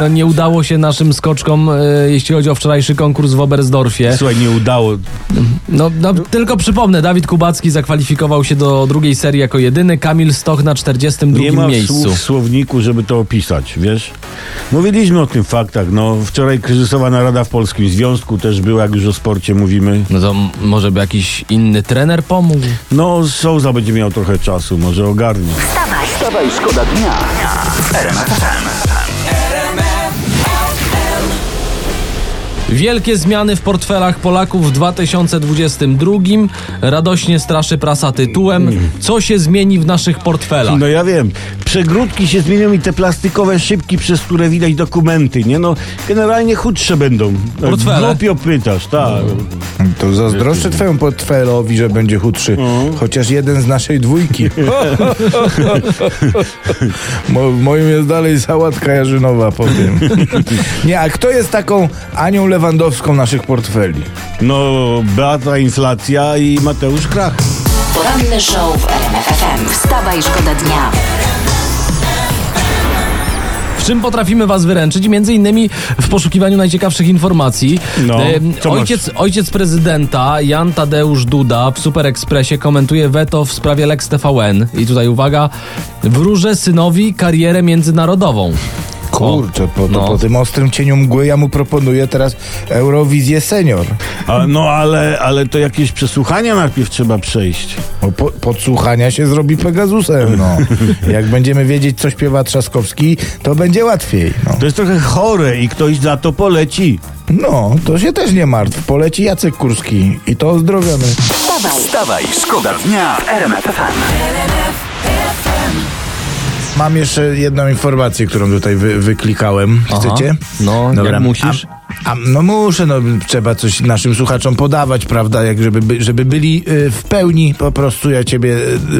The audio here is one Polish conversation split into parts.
No, nie udało się naszym skoczkom, e, jeśli chodzi o wczorajszy konkurs w Oberstdorfie. Słuchaj, nie udało. No, no tylko przypomnę, Dawid Kubacki zakwalifikował się do drugiej serii jako jedyny, Kamil Stoch na 42 Nie ma miejscu. słów w słowniku, żeby to opisać, wiesz? Mówiliśmy o tym faktach, no. Wczoraj kryzysowa narada w Polskim Związku też była, jak już o sporcie mówimy. No to może by jakiś inny trener pomógł? No, Souza będzie miał trochę czasu, może ogarnie. Wstawaj, szkoda dnia. Wielkie zmiany w portfelach Polaków w 2022. Radośnie straszy prasa tytułem Co się zmieni w naszych portfelach? No ja wiem, przegródki się zmienią i te plastikowe szybki, przez które widać dokumenty, nie no, generalnie chudsze będą. Portfele? Głupio pytasz, tak. To zazdroszczę twojemu portfelowi, że będzie chudszy. Chociaż jeden z naszej dwójki. Mo, moim jest dalej sałatka jarzynowa po tym. Nie, a kto jest taką Anią Lewandowską naszych portfeli? No, Beata Inflacja i Mateusz Krach. Poranny show w RMF FM. Wstawaj, szkoda dnia. Czym potrafimy was wyręczyć? Między innymi w poszukiwaniu najciekawszych informacji. No, masz? ojciec, ojciec prezydenta Jan Tadeusz Duda w Super Expressie komentuje weto w sprawie Lex TVN. I tutaj uwaga, wróżę synowi karierę międzynarodową. Kurczę, po, to, no. po tym ostrym cieniu mgły ja mu proponuję teraz Eurowizję Senior. A, no ale, ale to jakieś przesłuchania najpierw trzeba przejść. Bo po, podsłuchania się zrobi Pegasusem, no. Jak będziemy wiedzieć, co śpiewa Trzaskowski, to będzie łatwiej, no. To jest trochę chore i ktoś za to poleci. No, to się też nie martw. Poleci Jacek Kurski i to ozdrowiony. Wstawaj, Wstawaj, szkoda dnia w RMF FM. Mam jeszcze jedną informację, którą tutaj wy, wyklikałem. Chcecie? No, jak musisz. A, a, no muszę, no trzeba coś naszym słuchaczom podawać, prawda, jak żeby, by- żeby byli y, w pełni po prostu ja ciebie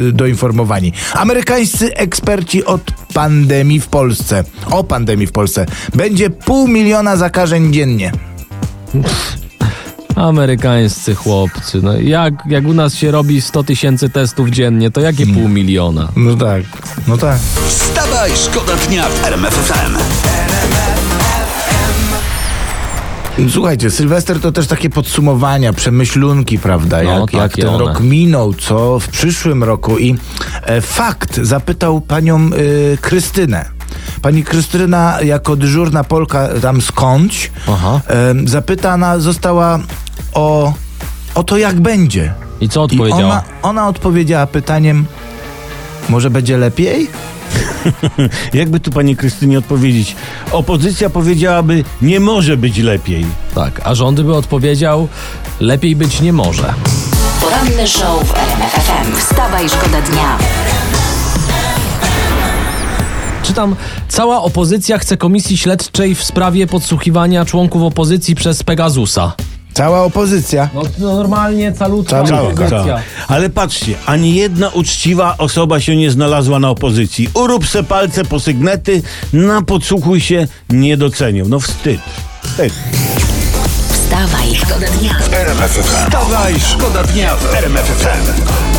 y, doinformowani. Amerykańscy eksperci od pandemii w Polsce, o pandemii w Polsce, będzie pół miliona zakażeń dziennie. Amerykańscy chłopcy. No, jak, jak u nas się robi 100 tysięcy testów dziennie, to jakie pół miliona? No tak, no tak. Wstawaj, szkoda dnia w RMF FM. Słuchajcie, Sylwester to też takie podsumowania, przemyślunki, prawda? No, jak, jak takie ten one. rok minął, co w przyszłym roku. I e, fakt zapytał panią e, Krystynę. Pani Krystyna, jako dyżurna Polka tam skądś, Aha. e, zapytana została o, o to, jak będzie. I co I odpowiedziała? ona, ona odpowiedziała pytaniem, może będzie lepiej? Jakby tu pani Krystynie odpowiedzieć? Opozycja powiedziałaby, nie może być lepiej. Tak, a rządy by odpowiedział, lepiej być nie może. poranny show w RMF FM. Wstawaj, szkoda dnia. Czytam, cała opozycja chce komisji śledczej w sprawie podsłuchiwania członków opozycji przez Pegasusa. Cała opozycja. No, normalnie calutka Calutka. opozycja. Tak. Ale patrzcie, ani jedna uczciwa osoba się nie znalazła na opozycji. Urób se palce po sygnety, na podsłuchuj się, nie docenią. No wstyd. Wstyd. Wstawaj, szkoda dnia. RMF FM. Wstawaj, szkoda dnia w RMF FM.